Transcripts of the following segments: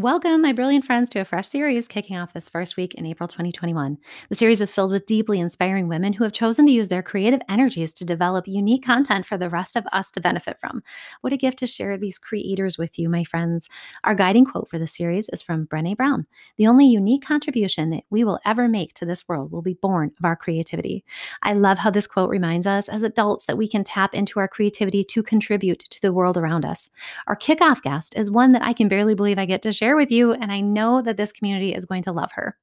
Welcome, my brilliant friends, to a fresh series kicking off this first week in April 2021. The series is filled with deeply inspiring women who have chosen to use their creative energies to develop unique content for the rest of us to benefit from. What a gift to share these creators with you, my friends. Our guiding quote for the series is from Brene Brown The only unique contribution that we will ever make to this world will be born of our creativity. I love how this quote reminds us as adults that we can tap into our creativity to contribute to the world around us. Our kickoff guest is one that I can barely believe I get to share share with you, and I know that this community is going to love her.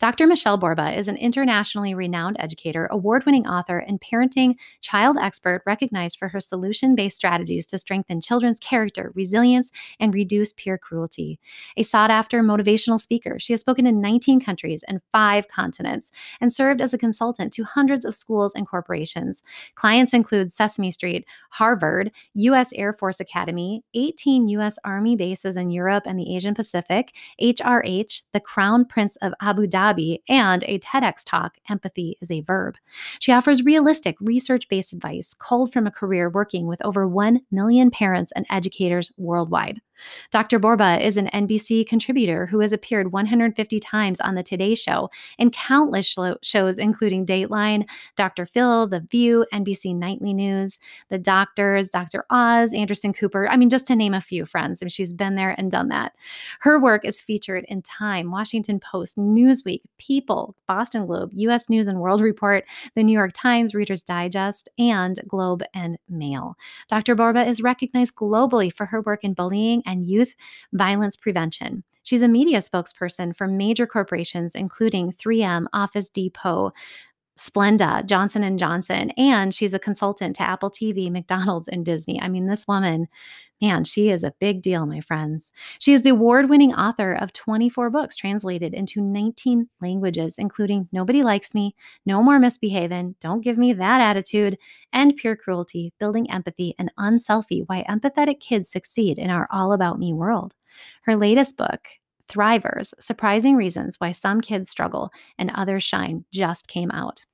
Dr. Michelle Borba is an internationally renowned educator, award winning author, and parenting child expert recognized for her solution based strategies to strengthen children's character, resilience, and reduce peer cruelty. A sought after motivational speaker, she has spoken in 19 countries and five continents and served as a consultant to hundreds of schools and corporations. Clients include Sesame Street, Harvard, U.S. Air Force Academy, 18 U.S. Army bases in Europe and the Asian Pacific Pacific, HRH, the Crown Prince of Abu Dhabi, and a TEDx talk, Empathy is a Verb. She offers realistic, research based advice culled from a career working with over 1 million parents and educators worldwide. Dr. Borba is an NBC contributor who has appeared 150 times on The Today Show and countless shows, including Dateline, Dr. Phil, The View, NBC Nightly News, The Doctors, Dr. Oz, Anderson Cooper. I mean, just to name a few friends. I mean, she's been there and done that. Her work is featured in Time, Washington Post, Newsweek, People, Boston Globe, U.S. News and World Report, The New York Times, Reader's Digest, and Globe and Mail. Dr. Borba is recognized globally for her work in bullying and youth violence prevention. She's a media spokesperson for major corporations including 3M, Office Depot, Splenda, Johnson and Johnson, and she's a consultant to Apple TV, McDonald's, and Disney. I mean, this woman, man, she is a big deal, my friends. She is the award-winning author of 24 books translated into 19 languages, including Nobody Likes Me, No More Misbehaving, Don't Give Me That Attitude, and Peer Cruelty, Building Empathy, and Unselfie: Why Empathetic Kids Succeed in Our All About Me World. Her latest book, Thrivers Surprising Reasons Why Some Kids Struggle and Others Shine just came out.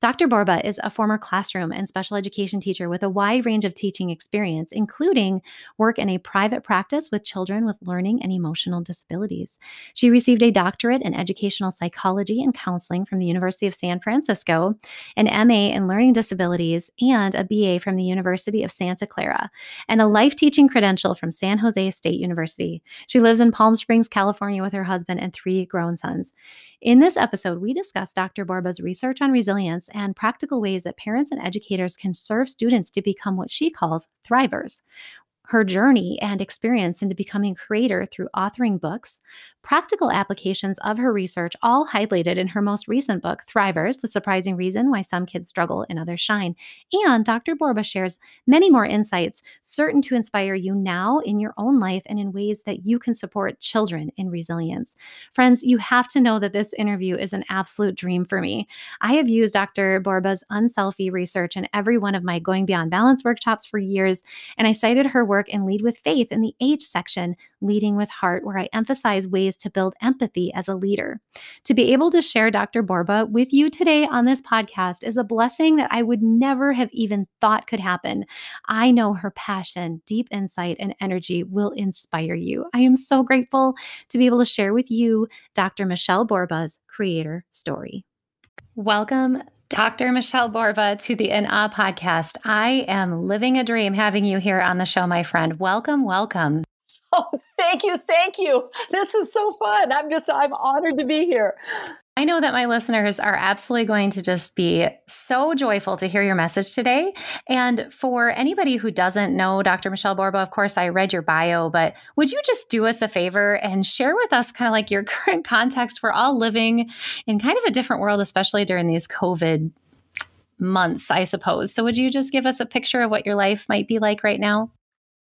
Dr. Borba is a former classroom and special education teacher with a wide range of teaching experience, including work in a private practice with children with learning and emotional disabilities. She received a doctorate in educational psychology and counseling from the University of San Francisco, an MA in learning disabilities, and a BA from the University of Santa Clara, and a life teaching credential from San Jose State University. She lives in Palm Springs, California with her husband and three grown sons. In this episode, we discuss Dr. Borba's research on resilience and practical ways that parents and educators can serve students to become what she calls thrivers her journey and experience into becoming a creator through authoring books, practical applications of her research, all highlighted in her most recent book, Thrivers The Surprising Reason Why Some Kids Struggle and Others Shine. And Dr. Borba shares many more insights, certain to inspire you now in your own life and in ways that you can support children in resilience. Friends, you have to know that this interview is an absolute dream for me. I have used Dr. Borba's unselfie research in every one of my Going Beyond Balance workshops for years, and I cited her work work and lead with faith in the H section, leading with heart, where I emphasize ways to build empathy as a leader. To be able to share Dr. Borba with you today on this podcast is a blessing that I would never have even thought could happen. I know her passion, deep insight, and energy will inspire you. I am so grateful to be able to share with you Dr. Michelle Borba's creator story. Welcome Dr. Michelle Borba to the In Awe podcast. I am living a dream having you here on the show, my friend. Welcome, welcome. Oh, thank you, thank you. This is so fun. I'm just, I'm honored to be here. I know that my listeners are absolutely going to just be so joyful to hear your message today. And for anybody who doesn't know Dr. Michelle Borba, of course, I read your bio, but would you just do us a favor and share with us kind of like your current context? We're all living in kind of a different world, especially during these COVID months, I suppose. So would you just give us a picture of what your life might be like right now?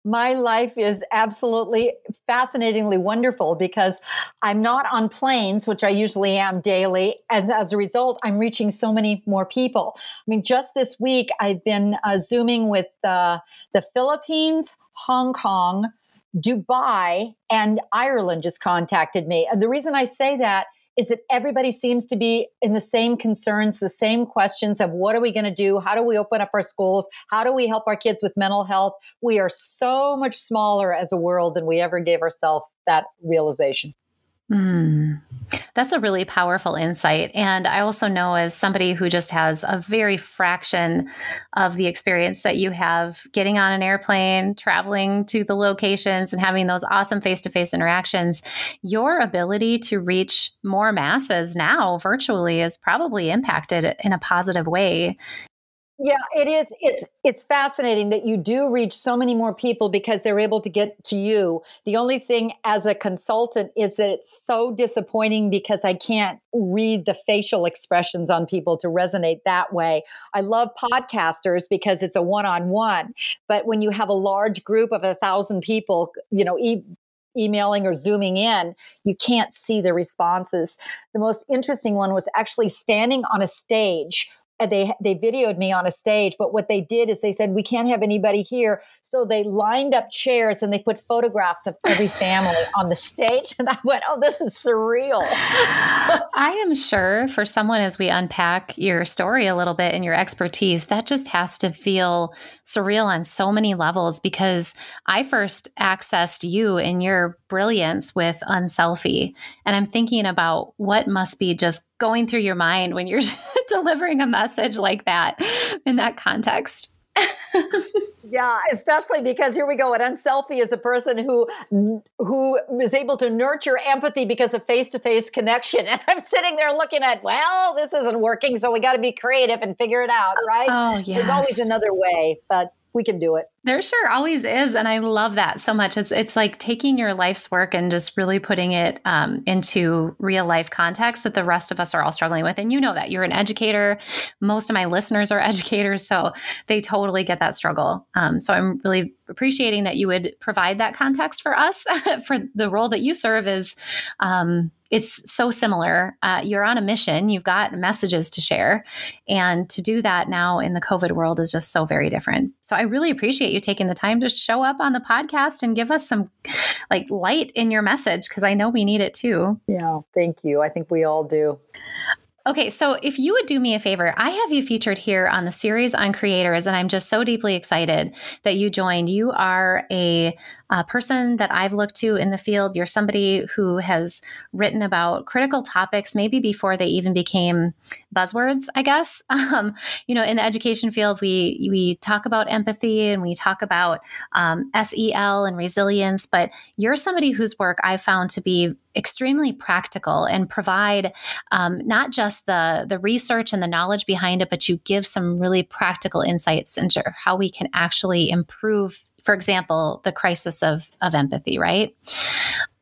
My life is absolutely fascinatingly wonderful because I'm not on planes, which I usually am daily. And as a result, I'm reaching so many more people. I mean, just this week, I've been uh, Zooming with uh, the Philippines, Hong Kong, Dubai, and Ireland just contacted me. And the reason I say that is that everybody seems to be in the same concerns, the same questions of what are we going to do? How do we open up our schools? How do we help our kids with mental health? We are so much smaller as a world than we ever gave ourselves that realization. Mm. That's a really powerful insight. And I also know, as somebody who just has a very fraction of the experience that you have getting on an airplane, traveling to the locations, and having those awesome face to face interactions, your ability to reach more masses now virtually is probably impacted in a positive way yeah, it is. It's it's fascinating that you do reach so many more people because they're able to get to you. The only thing as a consultant is that it's so disappointing because I can't read the facial expressions on people to resonate that way. I love podcasters because it's a one-on-one, but when you have a large group of a thousand people, you know, e- emailing or zooming in, you can't see the responses. The most interesting one was actually standing on a stage Uh, they they videoed me on a stage but what they did is they said we can't have anybody here. So they lined up chairs and they put photographs of every family on the stage and i went oh this is surreal. I am sure for someone as we unpack your story a little bit and your expertise that just has to feel surreal on so many levels because i first accessed you and your brilliance with unselfie. And i'm thinking about what must be just going through your mind when you're delivering a message like that in that context. yeah, especially because here we go. An unselfie is a person who who is able to nurture empathy because of face to face connection. And I'm sitting there looking at, well, this isn't working, so we got to be creative and figure it out, right? Oh, yeah. There's always another way, but we can do it. There sure always is, and I love that so much. It's it's like taking your life's work and just really putting it um, into real life context that the rest of us are all struggling with. And you know that you're an educator. Most of my listeners are educators, so they totally get that struggle. Um, so I'm really appreciating that you would provide that context for us for the role that you serve is um, it's so similar. Uh, you're on a mission, you've got messages to share. And to do that now in the COVID world is just so very different. So I really appreciate you taking the time to show up on the podcast and give us some like light in your message because I know we need it too. Yeah, thank you. I think we all do. Okay, so if you would do me a favor, I have you featured here on the series on creators, and I'm just so deeply excited that you joined. You are a a person that I've looked to in the field. You're somebody who has written about critical topics, maybe before they even became buzzwords, I guess. Um, you know, in the education field, we we talk about empathy and we talk about um, SEL and resilience, but you're somebody whose work I've found to be extremely practical and provide um, not just the the research and the knowledge behind it, but you give some really practical insights into how we can actually improve for example, the crisis of, of empathy, right?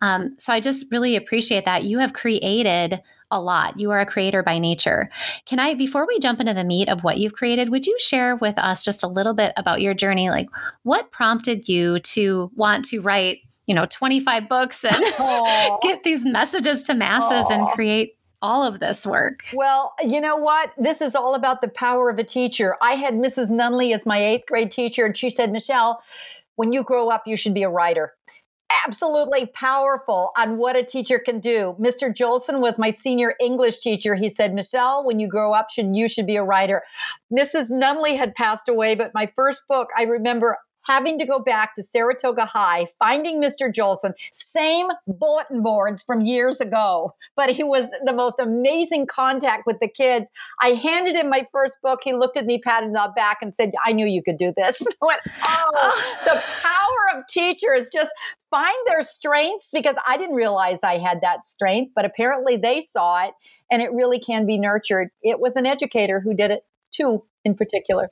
Um, so I just really appreciate that. You have created a lot. You are a creator by nature. Can I, before we jump into the meat of what you've created, would you share with us just a little bit about your journey? Like, what prompted you to want to write, you know, 25 books and get these messages to masses Aww. and create all of this work? Well, you know what? This is all about the power of a teacher. I had Mrs. Nunley as my eighth grade teacher, and she said, Michelle, when you grow up, you should be a writer. Absolutely powerful on what a teacher can do. Mr. Jolson was my senior English teacher. He said, Michelle, when you grow up, should, you should be a writer. Mrs. Nunley had passed away, but my first book, I remember having to go back to Saratoga High, finding Mr. Jolson, same bulletin boards from years ago, but he was the most amazing contact with the kids. I handed him my first book. He looked at me, patted the back, and said, I knew you could do this. I went, oh, the power of teachers just find their strengths because I didn't realize I had that strength, but apparently they saw it and it really can be nurtured. It was an educator who did it too, in particular.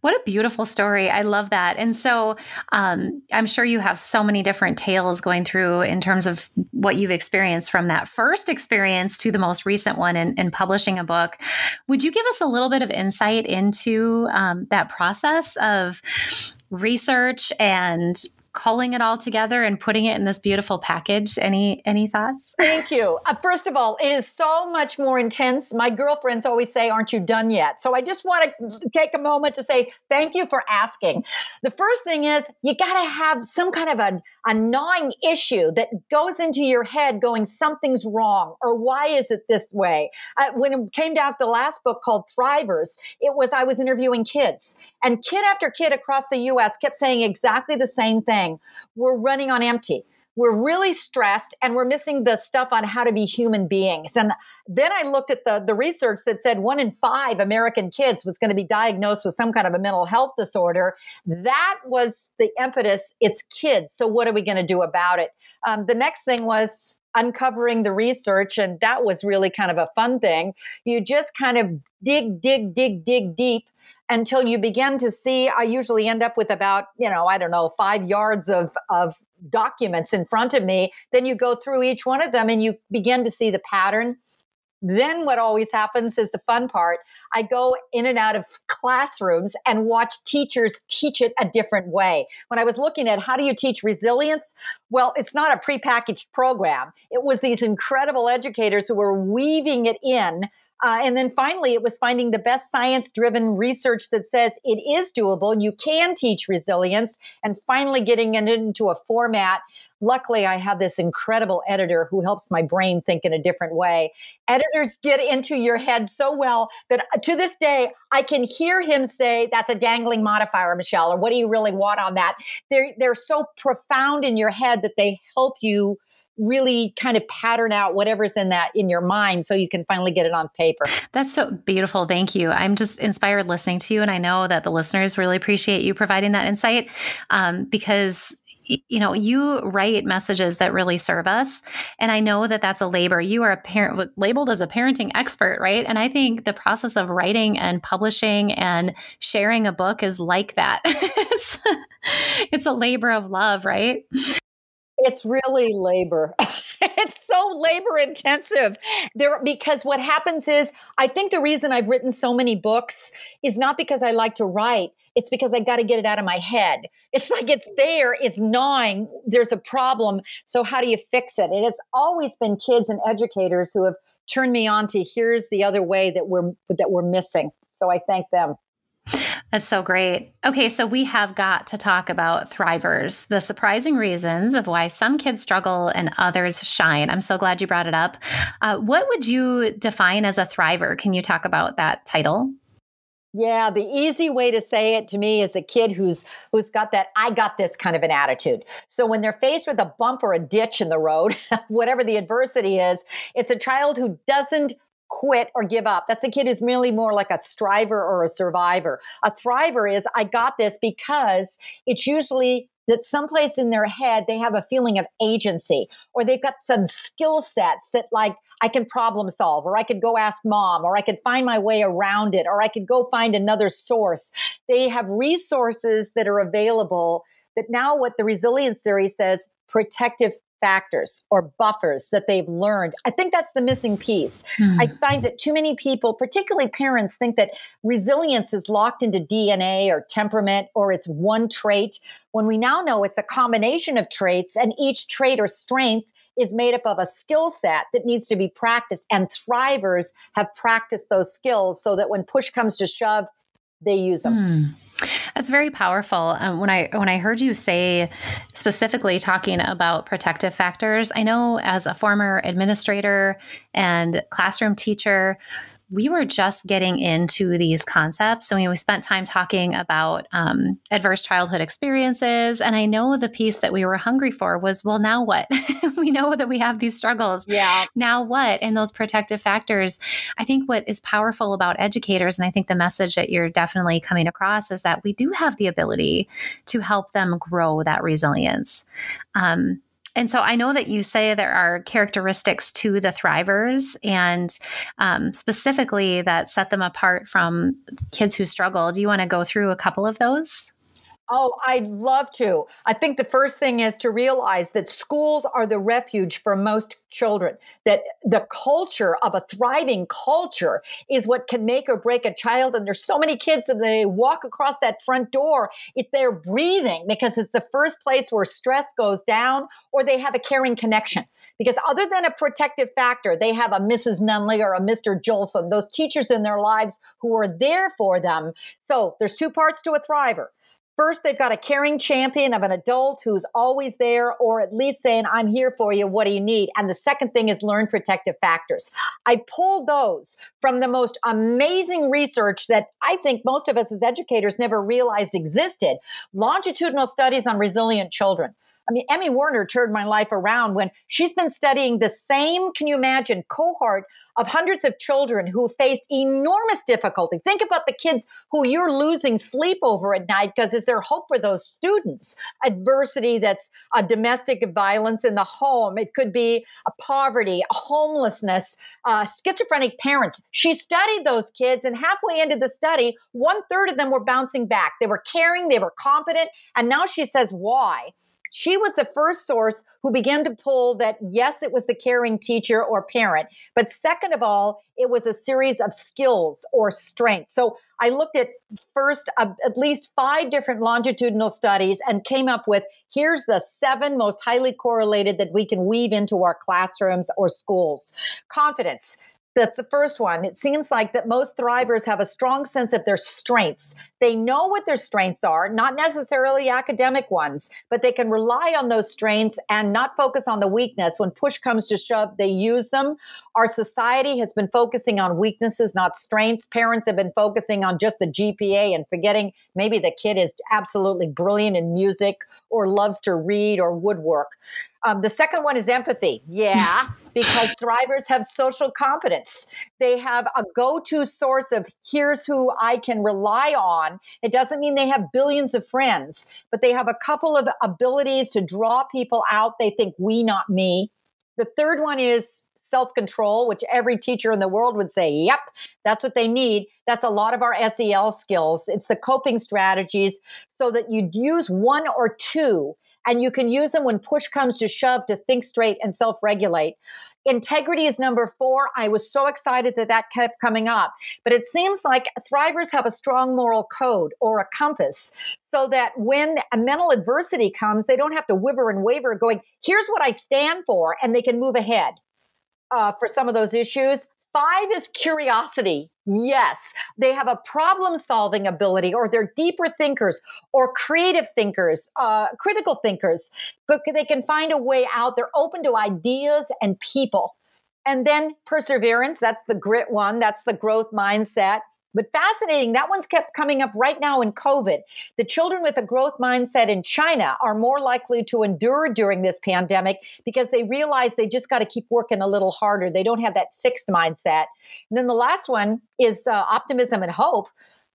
What a beautiful story. I love that. And so um, I'm sure you have so many different tales going through in terms of what you've experienced from that first experience to the most recent one in, in publishing a book. Would you give us a little bit of insight into um, that process of research and culling it all together and putting it in this beautiful package. Any any thoughts? Thank you. Uh, first of all, it is so much more intense. My girlfriends always say, "Aren't you done yet?" So I just want to take a moment to say thank you for asking. The first thing is you got to have some kind of a, a gnawing issue that goes into your head, going something's wrong or why is it this way. Uh, when it came to the last book called Thrivers, it was I was interviewing kids, and kid after kid across the U.S. kept saying exactly the same thing we're running on empty. We're really stressed and we're missing the stuff on how to be human beings. And then I looked at the, the research that said one in five American kids was going to be diagnosed with some kind of a mental health disorder. That was the impetus. It's kids. So, what are we going to do about it? Um, the next thing was uncovering the research. And that was really kind of a fun thing. You just kind of dig, dig, dig, dig deep until you begin to see i usually end up with about you know i don't know five yards of of documents in front of me then you go through each one of them and you begin to see the pattern. Then what always happens is the fun part. I go in and out of classrooms and watch teachers teach it a different way. When i was looking at how do you teach resilience? Well it's not a prepackaged program. It was these incredible educators who were weaving it in uh, and then finally, it was finding the best science driven research that says it is doable. You can teach resilience, and finally getting it into a format. Luckily, I have this incredible editor who helps my brain think in a different way. Editors get into your head so well that uh, to this day, I can hear him say, That's a dangling modifier, Michelle, or what do you really want on that? They're, they're so profound in your head that they help you really kind of pattern out whatever's in that in your mind so you can finally get it on paper. That's so beautiful. Thank you. I'm just inspired listening to you. And I know that the listeners really appreciate you providing that insight um, because you know you write messages that really serve us and i know that that's a labor you are a parent labeled as a parenting expert right and i think the process of writing and publishing and sharing a book is like that it's, it's a labor of love right it's really labor. it's so labor intensive. There because what happens is I think the reason I've written so many books is not because I like to write, it's because I got to get it out of my head. It's like it's there, it's gnawing, there's a problem, so how do you fix it? And it's always been kids and educators who have turned me on to here's the other way that we're that we're missing. So I thank them. That's so great. Okay, so we have got to talk about thrivers, the surprising reasons of why some kids struggle and others shine. I'm so glad you brought it up. Uh, what would you define as a thriver? Can you talk about that title? Yeah, the easy way to say it to me is a kid who's who's got that I got this kind of an attitude. So when they're faced with a bump or a ditch in the road, whatever the adversity is, it's a child who doesn't quit or give up. That's a kid who's merely more like a striver or a survivor. A thriver is, I got this because it's usually that someplace in their head they have a feeling of agency or they've got some skill sets that like I can problem solve or I could go ask mom or I could find my way around it or I could go find another source. They have resources that are available that now what the resilience theory says protective factors or buffers that they've learned. I think that's the missing piece. Hmm. I find that too many people, particularly parents, think that resilience is locked into DNA or temperament or it's one trait, when we now know it's a combination of traits and each trait or strength is made up of a skill set that needs to be practiced. And thrivers have practiced those skills so that when push comes to shove, they use them. Hmm. That's very powerful. Um, when I when I heard you say specifically talking about protective factors, I know as a former administrator and classroom teacher, we were just getting into these concepts. and we spent time talking about um, adverse childhood experiences. And I know the piece that we were hungry for was, well, now what? we know that we have these struggles. Yeah. Now what? And those protective factors. I think what is powerful about educators, and I think the message that you're definitely coming across is that we do have the ability to help them grow that resilience. Um, and so I know that you say there are characteristics to the thrivers and um, specifically that set them apart from kids who struggle. Do you want to go through a couple of those? Oh, I'd love to. I think the first thing is to realize that schools are the refuge for most children, that the culture of a thriving culture is what can make or break a child. And there's so many kids that they walk across that front door, if they're breathing, because it's the first place where stress goes down or they have a caring connection. Because other than a protective factor, they have a Mrs. Nunley or a Mr. Jolson, those teachers in their lives who are there for them. So there's two parts to a thriver First, they've got a caring champion of an adult who's always there, or at least saying, I'm here for you. What do you need? And the second thing is learn protective factors. I pulled those from the most amazing research that I think most of us as educators never realized existed longitudinal studies on resilient children. I mean, Emmy Werner turned my life around when she's been studying the same, can you imagine, cohort of hundreds of children who faced enormous difficulty. Think about the kids who you're losing sleep over at night because is there hope for those students? Adversity that's a domestic violence in the home. It could be a poverty, a homelessness, uh, schizophrenic parents. She studied those kids, and halfway into the study, one third of them were bouncing back. They were caring, they were competent, and now she says why she was the first source who began to pull that yes, it was the caring teacher or parent, but second of all, it was a series of skills or strengths. So I looked at first uh, at least five different longitudinal studies and came up with here's the seven most highly correlated that we can weave into our classrooms or schools. Confidence, that's the first one. It seems like that most thrivers have a strong sense of their strengths. They know what their strengths are, not necessarily academic ones, but they can rely on those strengths and not focus on the weakness. When push comes to shove, they use them. Our society has been focusing on weaknesses, not strengths. Parents have been focusing on just the GPA and forgetting maybe the kid is absolutely brilliant in music or loves to read or woodwork. Um, the second one is empathy. Yeah, because thrivers have social competence. They have a go to source of here's who I can rely on. It doesn't mean they have billions of friends, but they have a couple of abilities to draw people out. They think we, not me. The third one is self control, which every teacher in the world would say, yep, that's what they need. That's a lot of our SEL skills. It's the coping strategies so that you'd use one or two and you can use them when push comes to shove to think straight and self regulate. Integrity is number four. I was so excited that that kept coming up. But it seems like thrivers have a strong moral code or a compass so that when a mental adversity comes, they don't have to whiver and waver going, here's what I stand for, and they can move ahead. Uh, for some of those issues. Five is curiosity. Yes, they have a problem solving ability, or they're deeper thinkers, or creative thinkers, uh, critical thinkers, but they can find a way out. They're open to ideas and people. And then perseverance, that's the grit one, that's the growth mindset. But fascinating, that one's kept coming up right now in COVID. The children with a growth mindset in China are more likely to endure during this pandemic because they realize they just got to keep working a little harder. They don't have that fixed mindset. And then the last one is uh, optimism and hope.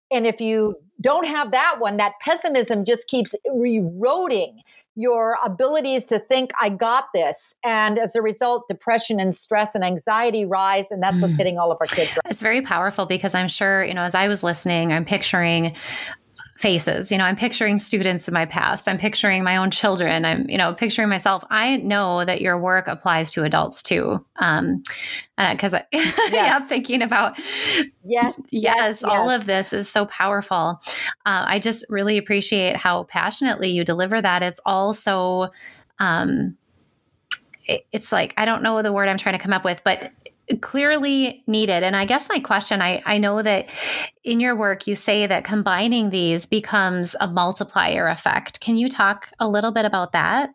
And if you don't have that one, that pessimism just keeps eroding your abilities to think, I got this. And as a result, depression and stress and anxiety rise. And that's mm. what's hitting all of our kids. Right it's very powerful because I'm sure, you know, as I was listening, I'm picturing faces. You know, I'm picturing students in my past. I'm picturing my own children. I'm, you know, picturing myself. I know that your work applies to adults too. Um, because I, yes. yeah, thinking about yes, yes, yes, all of this is so powerful. Uh, I just really appreciate how passionately you deliver that. It's all so, um, it, it's like I don't know the word I'm trying to come up with, but clearly needed. And I guess my question I, I know that in your work, you say that combining these becomes a multiplier effect. Can you talk a little bit about that?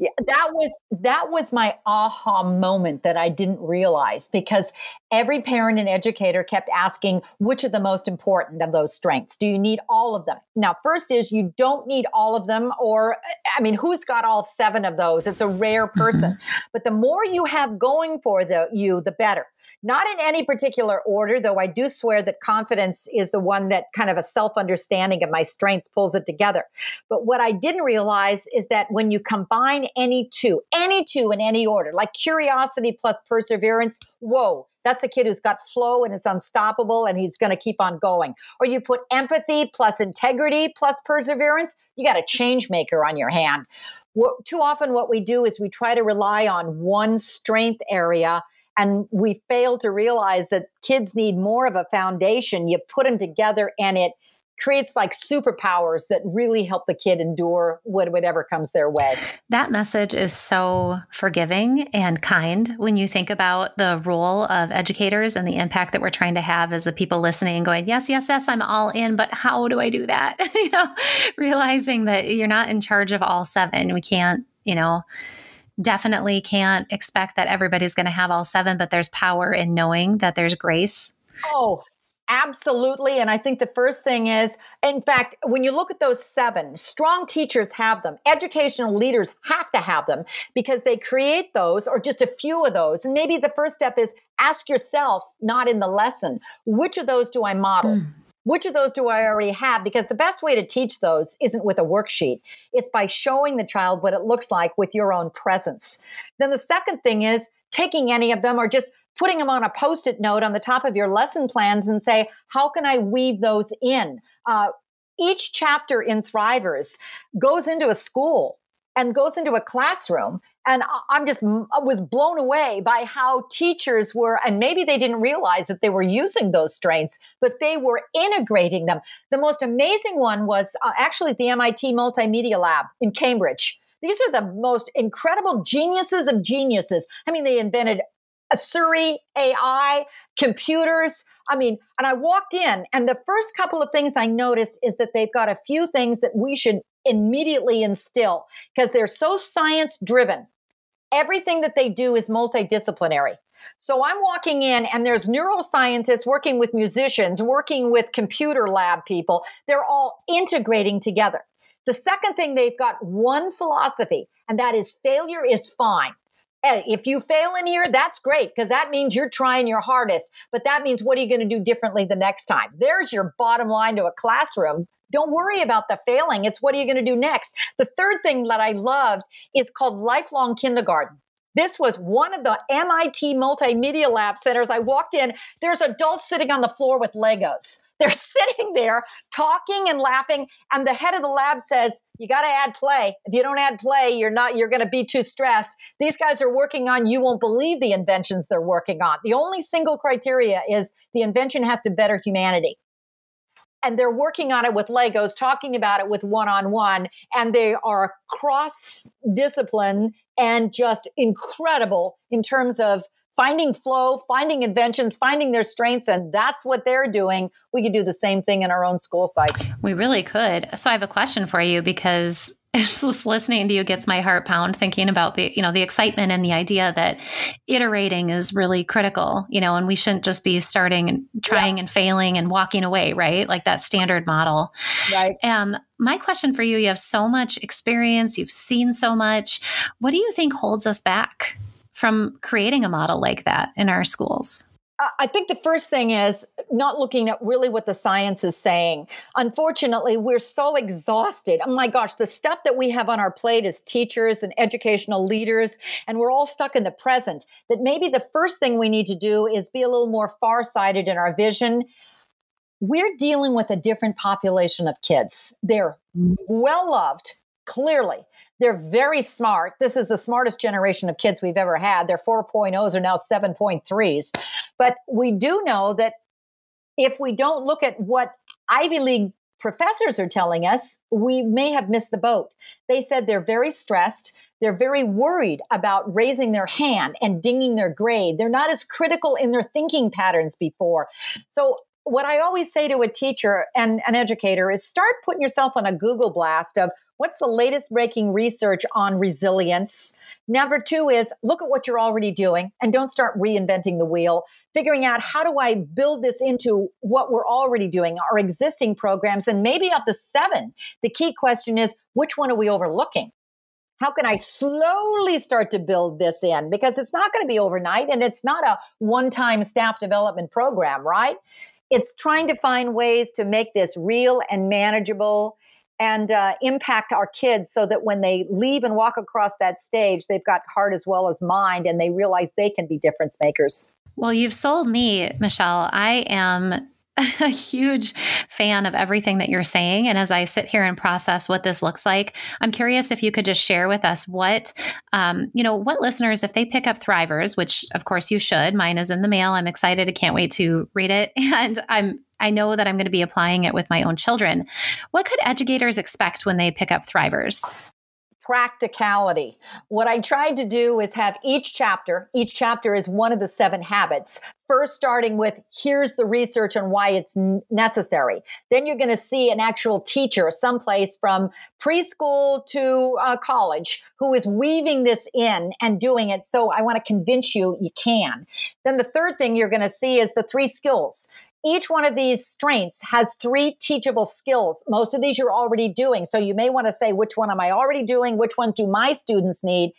Yeah, that was that was my aha moment that I didn't realize because every parent and educator kept asking which are the most important of those strengths. Do you need all of them? Now, first is you don't need all of them, or I mean, who's got all seven of those? It's a rare person. Mm-hmm. But the more you have going for the you, the better not in any particular order, though I do swear that confidence is the one that kind of a self understanding of my strengths pulls it together. But what I didn't realize is that when you combine any two, any two in any order, like curiosity plus perseverance, whoa, That's a kid who's got flow and it's unstoppable and he's going to keep on going. Or you put empathy plus integrity plus perseverance, you got a change maker on your hand. What, too often, what we do is we try to rely on one strength area and we fail to realize that kids need more of a foundation. You put them together and it creates like superpowers that really help the kid endure whatever comes their way. That message is so forgiving and kind when you think about the role of educators and the impact that we're trying to have as the people listening and going, yes, yes, yes, I'm all in, but how do I do that? you know, realizing that you're not in charge of all seven. We can't, you know, definitely can't expect that everybody's going to have all seven, but there's power in knowing that there's grace. Oh, Absolutely. And I think the first thing is, in fact, when you look at those seven, strong teachers have them. Educational leaders have to have them because they create those or just a few of those. And maybe the first step is ask yourself, not in the lesson, which of those do I model? Mm. Which of those do I already have? Because the best way to teach those isn't with a worksheet. It's by showing the child what it looks like with your own presence. Then the second thing is taking any of them or just putting them on a post-it note on the top of your lesson plans and say, how can I weave those in? Uh, each chapter in Thrivers goes into a school and goes into a classroom. And I'm just, I was blown away by how teachers were, and maybe they didn't realize that they were using those strengths, but they were integrating them. The most amazing one was uh, actually the MIT Multimedia Lab in Cambridge. These are the most incredible geniuses of geniuses. I mean, they invented Siri, AI, computers. I mean, and I walked in, and the first couple of things I noticed is that they've got a few things that we should immediately instill because they're so science driven. Everything that they do is multidisciplinary. So I'm walking in and there's neuroscientists working with musicians, working with computer lab people. They're all integrating together. The second thing, they've got one philosophy, and that is failure is fine. If you fail in here, that's great because that means you're trying your hardest. But that means what are you going to do differently the next time? There's your bottom line to a classroom. Don't worry about the failing. It's what are you going to do next? The third thing that I loved is called lifelong kindergarten. This was one of the MIT Multimedia Lab centers. I walked in, there's adults sitting on the floor with Legos. They're sitting there talking and laughing, and the head of the lab says, "You got to add play. If you don't add play, you're not you're going to be too stressed. These guys are working on you won't believe the inventions they're working on. The only single criteria is the invention has to better humanity." And they're working on it with Legos, talking about it with one on one, and they are cross discipline and just incredible in terms of finding flow, finding inventions, finding their strengths, and that's what they're doing. We could do the same thing in our own school sites. We really could. So I have a question for you because just listening to you gets my heart pound thinking about the you know the excitement and the idea that iterating is really critical you know and we shouldn't just be starting and trying yeah. and failing and walking away right? Like that standard model. Right. Um my question for you you have so much experience you've seen so much. What do you think holds us back from creating a model like that in our schools I think the first thing is not looking at really what the science is saying. Unfortunately, we're so exhausted. Oh my gosh, the stuff that we have on our plate as teachers and educational leaders, and we're all stuck in the present, that maybe the first thing we need to do is be a little more farsighted in our vision. We're dealing with a different population of kids. They're well loved, clearly. They're very smart. This is the smartest generation of kids we've ever had. Their 4.0s are now 7.3s. But we do know that if we don't look at what Ivy League professors are telling us, we may have missed the boat. They said they're very stressed. They're very worried about raising their hand and dinging their grade. They're not as critical in their thinking patterns before. So what I always say to a teacher and an educator is start putting yourself on a Google blast of what's the latest breaking research on resilience. Number two is look at what you're already doing and don't start reinventing the wheel. Figuring out how do I build this into what we're already doing, our existing programs, and maybe of the seven, the key question is which one are we overlooking? how can I slowly start to build this in? Because it's not going to be overnight and it's not a one time staff development program, right? It's trying to find ways to make this real and manageable and uh, impact our kids so that when they leave and walk across that stage, they've got heart as well as mind and they realize they can be difference makers. Well, you've sold me, Michelle. I am a huge fan of everything that you're saying. And as I sit here and process what this looks like, I'm curious if you could just share with us what, um, you know, what listeners, if they pick up Thrivers, which of course you should, mine is in the mail. I'm excited. I can't wait to read it. And I'm, I know that I'm going to be applying it with my own children. What could educators expect when they pick up Thrivers? Practicality. What I tried to do is have each chapter, each chapter is one of the seven habits. First, starting with here's the research and why it's necessary. Then you're going to see an actual teacher, someplace from preschool to uh, college, who is weaving this in and doing it. So I want to convince you you can. Then the third thing you're going to see is the three skills each one of these strengths has three teachable skills. Most of these you're already doing. So you may want to say, which one am I already doing? Which one do my students need?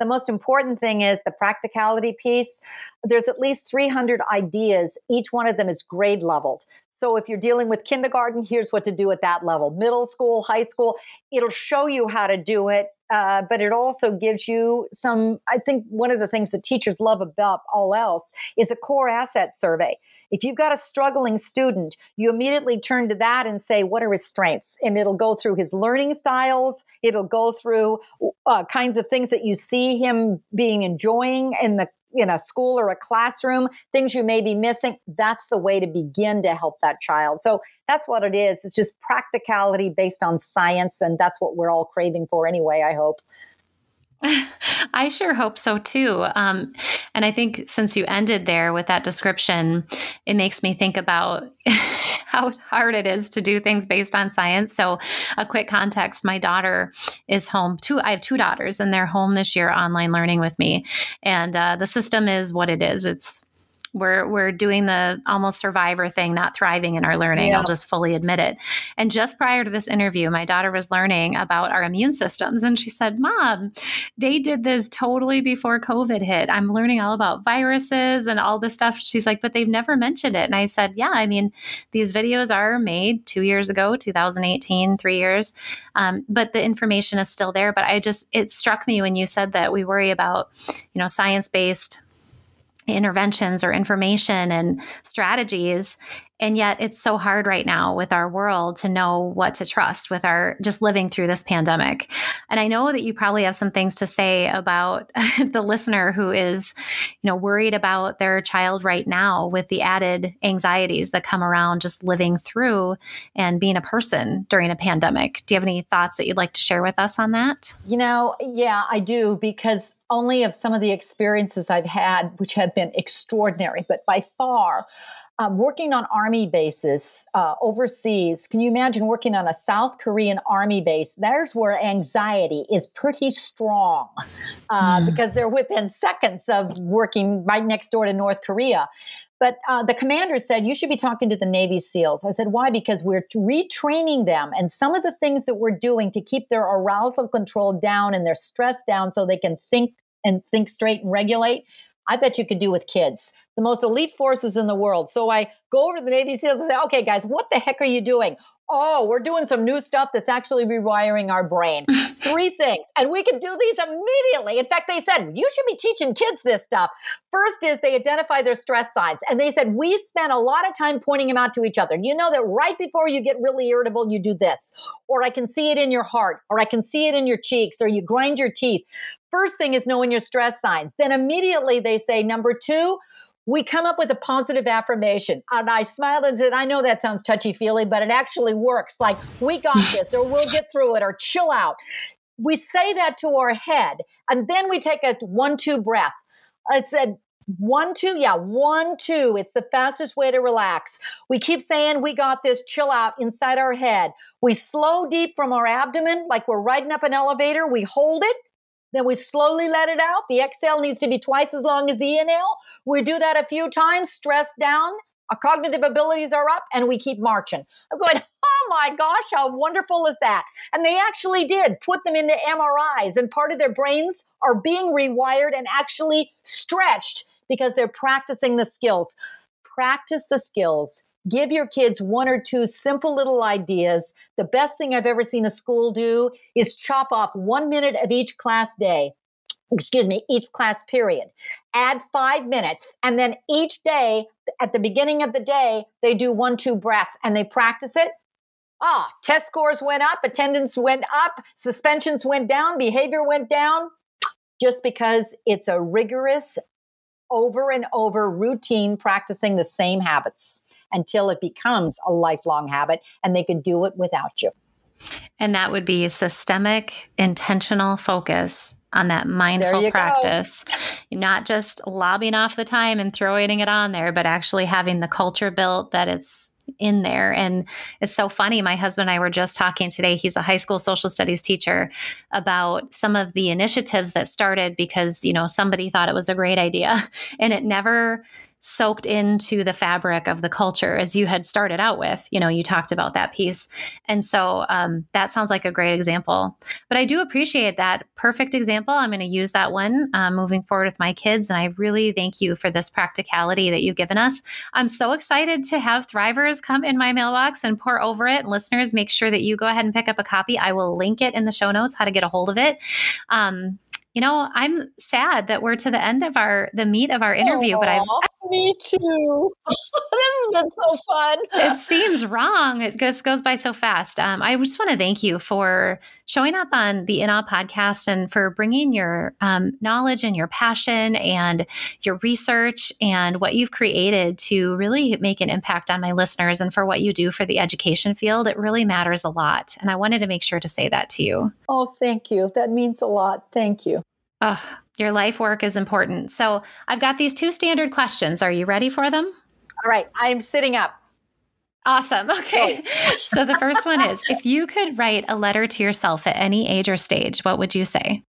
The most important thing is the practicality piece. There's at least 300 ideas. Each one of them is grade leveled. So if you're dealing with kindergarten, here's what to do at that level. Middle school, high school, it'll show you how to do it. Uh, but it also gives you some. I think one of the things that teachers love about all else is a core asset survey. If you've got a struggling student, you immediately turn to that and say, what are his strengths? And it'll go through his learning styles. It'll go through uh, kinds of things that you see him being enjoying in the in a school or a classroom, things you may be missing. That's the way to begin to help that child. So that's what it is. It's just practicality based on science. And that's what we're all craving for anyway, I hope. I sure hope so too. Um, and I think since you ended there with that description, it makes me think about how hard it is to do things based on science. So, a quick context my daughter is home. Two, I have two daughters, and they're home this year online learning with me. And uh, the system is what it is. It's we're we're doing the almost survivor thing, not thriving in our learning. Yeah. I'll just fully admit it. And just prior to this interview, my daughter was learning about our immune systems and she said, "Mom, they did this totally before COVID hit. I'm learning all about viruses and all this stuff." She's like, "But they've never mentioned it." And I said, "Yeah, I mean, these videos are made 2 years ago, 2018, 3 years. Um, but the information is still there, but I just it struck me when you said that we worry about, you know, science-based interventions or information and strategies. And yet it's so hard right now with our world to know what to trust with our just living through this pandemic. And i know that you probably have some things to say about the listener who is you know worried about their child right now with the added anxieties that come around just living through and being a person during a pandemic. Do you have any thoughts that you'd like to share with us on that? You know yeah i do because only of some of the experiences I've had, which have been extraordinary, but by far, um, working on army bases uh, overseas. Can you imagine working on a South Korean army base? There's where anxiety is pretty strong uh, mm. because they're within seconds of working right next door to North Korea. But uh, the commander said, You should be talking to the Navy SEALs. I said, Why? Because we're retraining them. And some of the things that we're doing to keep their arousal control down and their stress down so they can think and think straight and regulate. I bet you could do with kids, the most elite forces in the world. So I go over to the Navy SEALs and say, okay, guys, what the heck are you doing? Oh, we're doing some new stuff that's actually rewiring our brain. Three things. And we can do these immediately. In fact, they said, you should be teaching kids this stuff. First is they identify their stress signs. And they said, we spend a lot of time pointing them out to each other. You know that right before you get really irritable, you do this. Or I can see it in your heart. Or I can see it in your cheeks. Or you grind your teeth. First thing is knowing your stress signs. Then immediately they say, number two, we come up with a positive affirmation. And I smiled and said, I know that sounds touchy feely, but it actually works. Like, we got this, or we'll get through it, or chill out. We say that to our head, and then we take a one, two breath. It's a one, two, yeah, one, two. It's the fastest way to relax. We keep saying, we got this, chill out inside our head. We slow deep from our abdomen, like we're riding up an elevator. We hold it then we slowly let it out. The exhale needs to be twice as long as the inhale. We do that a few times, stress down, our cognitive abilities are up, and we keep marching. I'm going, oh my gosh, how wonderful is that? And they actually did put them into MRIs, and part of their brains are being rewired and actually stretched because they're practicing the skills. Practice the skills give your kids one or two simple little ideas. The best thing I've ever seen a school do is chop off one minute of each class day. excuse me, each class period. Add five minutes. And then each day, at the beginning of the day, they do one, two breaths and they practice it. Ah, test scores went up, attendance went up, suspensions went down, behavior went down, just because it's a rigorous, over and over routine practicing the same habits until it becomes a lifelong habit and they can do it without you. And that would be systemic, intentional focus on that mindful practice. Not just lobbing off the time and throwing it on there, but actually having the culture built that it's in there. And it's so funny. My husband and I were just talking today. He's a high school social studies teacher about some of the initiatives that started because, you know, somebody thought it was a great idea and it never soaked into the fabric of the culture as you had started out with. You know, you talked about that piece. And so um, that sounds like a great example. But I do appreciate that perfect example. I'm going to use that one uh, moving forward with my kids. And I really thank you for this practicality that you've given us. I'm so excited to have Thrivers come in my mailbox and pore over it. Listeners, make sure that you go ahead and pick up a copy. I will link it in the show notes how to get a hold of it. Um, you know, I'm sad that we're to the end of our the meat of our interview, Aww. but I've me too. this has been so fun. It seems wrong. It just goes by so fast. Um, I just want to thank you for showing up on the In Awe podcast and for bringing your um, knowledge and your passion and your research and what you've created to really make an impact on my listeners and for what you do for the education field. It really matters a lot. And I wanted to make sure to say that to you. Oh, thank you. That means a lot. Thank you. Oh, your life work is important. So I've got these two standard questions. Are you ready for them? All right. I'm sitting up. Awesome. Okay. so the first one is if you could write a letter to yourself at any age or stage, what would you say?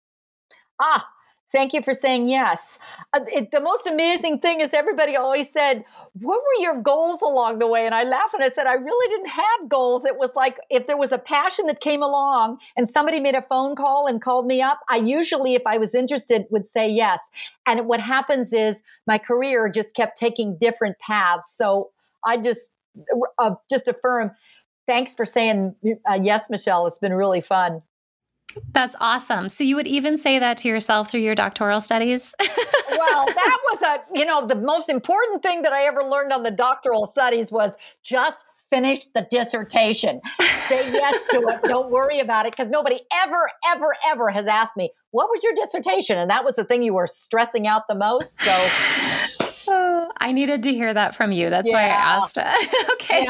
Ah, Thank you for saying yes. Uh, it, the most amazing thing is everybody always said, What were your goals along the way? And I laughed and I said, I really didn't have goals. It was like if there was a passion that came along and somebody made a phone call and called me up, I usually, if I was interested, would say yes. And what happens is my career just kept taking different paths. So I just, uh, just affirm, thanks for saying uh, yes, Michelle. It's been really fun. That's awesome. So you would even say that to yourself through your doctoral studies? well, that was a, you know, the most important thing that I ever learned on the doctoral studies was just finish the dissertation. Say yes to it. Don't worry about it because nobody ever, ever, ever has asked me, what was your dissertation? And that was the thing you were stressing out the most. So I needed to hear that from you. That's yeah. why I asked. okay.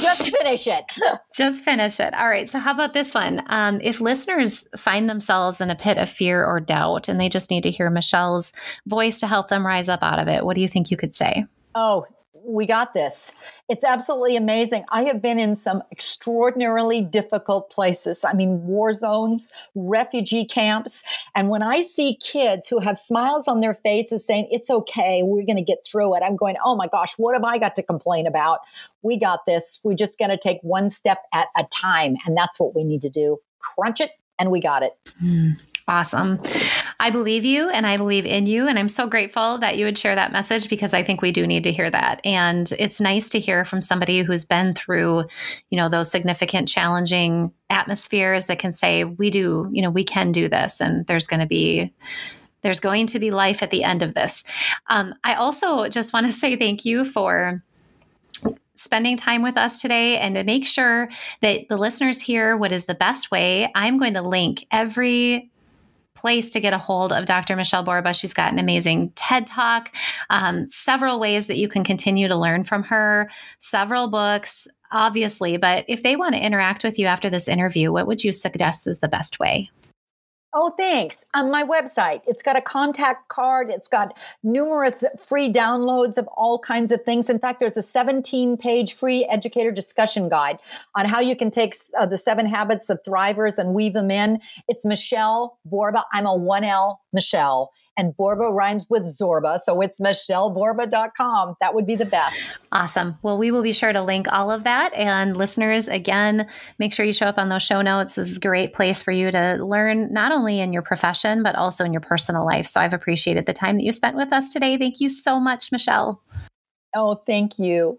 just finish it. just finish it. All right. So, how about this one? Um, if listeners find themselves in a pit of fear or doubt and they just need to hear Michelle's voice to help them rise up out of it, what do you think you could say? Oh, we got this. It's absolutely amazing. I have been in some extraordinarily difficult places. I mean, war zones, refugee camps. And when I see kids who have smiles on their faces saying, It's okay, we're going to get through it, I'm going, Oh my gosh, what have I got to complain about? We got this. We're just going to take one step at a time. And that's what we need to do. Crunch it, and we got it. Mm. Awesome. I believe you and I believe in you. And I'm so grateful that you would share that message because I think we do need to hear that. And it's nice to hear from somebody who's been through, you know, those significant, challenging atmospheres that can say, we do, you know, we can do this. And there's going to be, there's going to be life at the end of this. Um, I also just want to say thank you for spending time with us today and to make sure that the listeners hear what is the best way, I'm going to link every place to get a hold of Dr. Michelle Borba. She's got an amazing TED Talk, um, several ways that you can continue to learn from her, several books, obviously. But if they want to interact with you after this interview, what would you suggest is the best way? Oh, thanks. On my website, it's got a contact card. It's got numerous free downloads of all kinds of things. In fact, there's a 17 page free educator discussion guide on how you can take uh, the seven habits of thrivers and weave them in. It's Michelle Borba. I'm a 1L Michelle and Borba rhymes with Zorba. So it's michelleborba.com. That would be the best. Awesome. Well, we will be sure to link all of that. And listeners, again, make sure you show up on those show notes. This is a great place for you to learn not only in your profession, but also in your personal life. So I've appreciated the time that you spent with us today. Thank you so much, Michelle. Oh, thank you.